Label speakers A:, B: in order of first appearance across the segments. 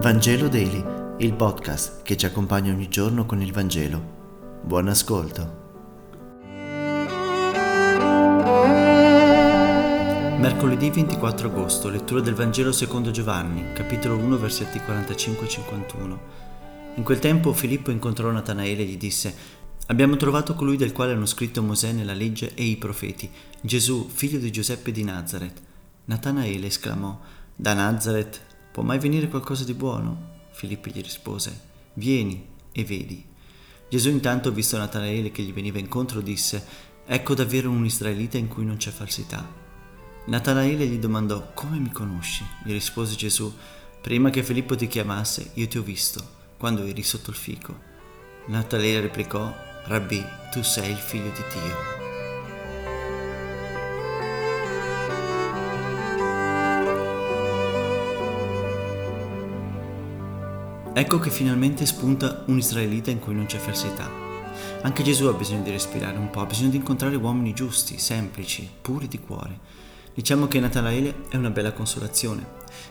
A: Vangelo Daily, il podcast che ci accompagna ogni giorno con il Vangelo. Buon ascolto. Mercoledì 24 agosto, lettura del Vangelo secondo Giovanni, capitolo 1, versetti 45 e 51. In quel tempo Filippo incontrò Natanaele e gli disse: Abbiamo trovato colui del quale hanno scritto Mosè nella legge e i profeti, Gesù, figlio di Giuseppe di Nazareth. Natanaele esclamò: Da Nazareth Può mai venire qualcosa di buono? Filippo gli rispose, Vieni e vedi. Gesù intanto, visto Natanaele che gli veniva incontro, disse, Ecco davvero un israelita in cui non c'è falsità. Natanaele gli domandò, Come mi conosci? Gli rispose Gesù, Prima che Filippo ti chiamasse, io ti ho visto, quando eri sotto il fico. Natanaele replicò, Rabbi, tu sei il figlio di Dio. Ecco che finalmente spunta un israelita in cui non c'è falsità. Anche Gesù ha bisogno di respirare un po', ha bisogno di incontrare uomini giusti, semplici, puri di cuore. Diciamo che Natanaele è una bella consolazione,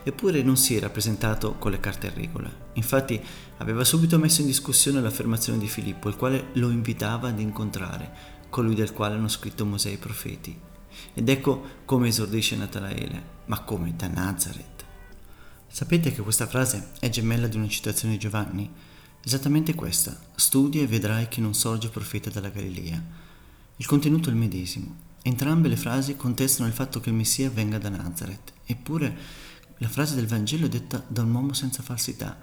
A: eppure non si era presentato con le carte a regola. Infatti aveva subito messo in discussione l'affermazione di Filippo, il quale lo invitava ad incontrare colui del quale hanno scritto Mosè e i profeti. Ed ecco come esordisce Natanaele, ma come da Nazareth? Sapete che questa frase è gemella di una citazione di Giovanni? Esattamente questa. Studia e vedrai che non sorge profeta dalla Galilea. Il contenuto è il medesimo. Entrambe le frasi contestano il fatto che il Messia venga da Nazareth. Eppure la frase del Vangelo è detta da un uomo senza falsità,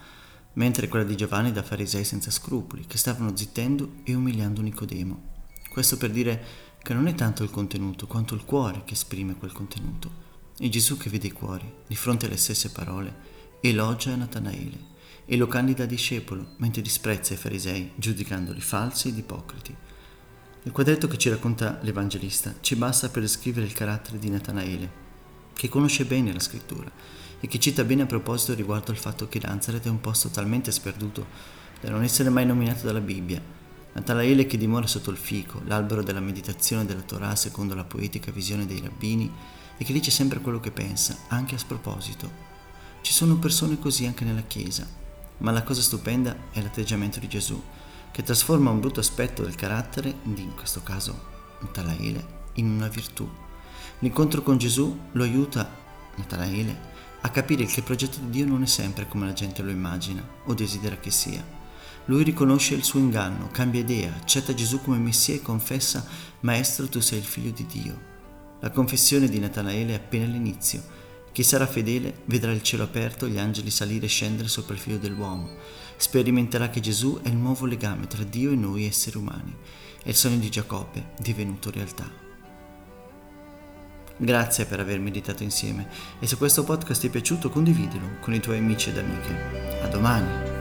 A: mentre quella di Giovanni da farisei senza scrupoli, che stavano zittendo e umiliando Nicodemo. Questo per dire che non è tanto il contenuto quanto il cuore che esprime quel contenuto. E Gesù che vede i cuori, di fronte alle stesse parole, elogia Natanaele e lo candida discepolo, mentre disprezza i farisei, giudicandoli falsi ed ipocriti. Il quadretto che ci racconta l'Evangelista ci basta per descrivere il carattere di Natanaele, che conosce bene la scrittura e che cita bene a proposito riguardo al fatto che Nazareth è un posto talmente sperduto da non essere mai nominato dalla Bibbia. Natanaele che dimora sotto il fico, l'albero della meditazione della Torah secondo la poetica visione dei rabbini, e che dice sempre quello che pensa, anche a sproposito. Ci sono persone così anche nella Chiesa, ma la cosa stupenda è l'atteggiamento di Gesù, che trasforma un brutto aspetto del carattere, in questo caso Natanaele, in una virtù. L'incontro con Gesù lo aiuta, Natanaele, a capire che il progetto di Dio non è sempre come la gente lo immagina o desidera che sia. Lui riconosce il suo inganno, cambia idea, accetta Gesù come Messia e confessa, Maestro, tu sei il figlio di Dio. La confessione di Natanaele è appena l'inizio. Chi sarà fedele vedrà il cielo aperto, gli angeli salire e scendere sopra il figlio dell'uomo. Sperimenterà che Gesù è il nuovo legame tra Dio e noi esseri umani. È il sogno di Giacobbe divenuto realtà. Grazie per aver meditato insieme e se questo podcast ti è piaciuto condividilo con i tuoi amici ed amiche. A domani!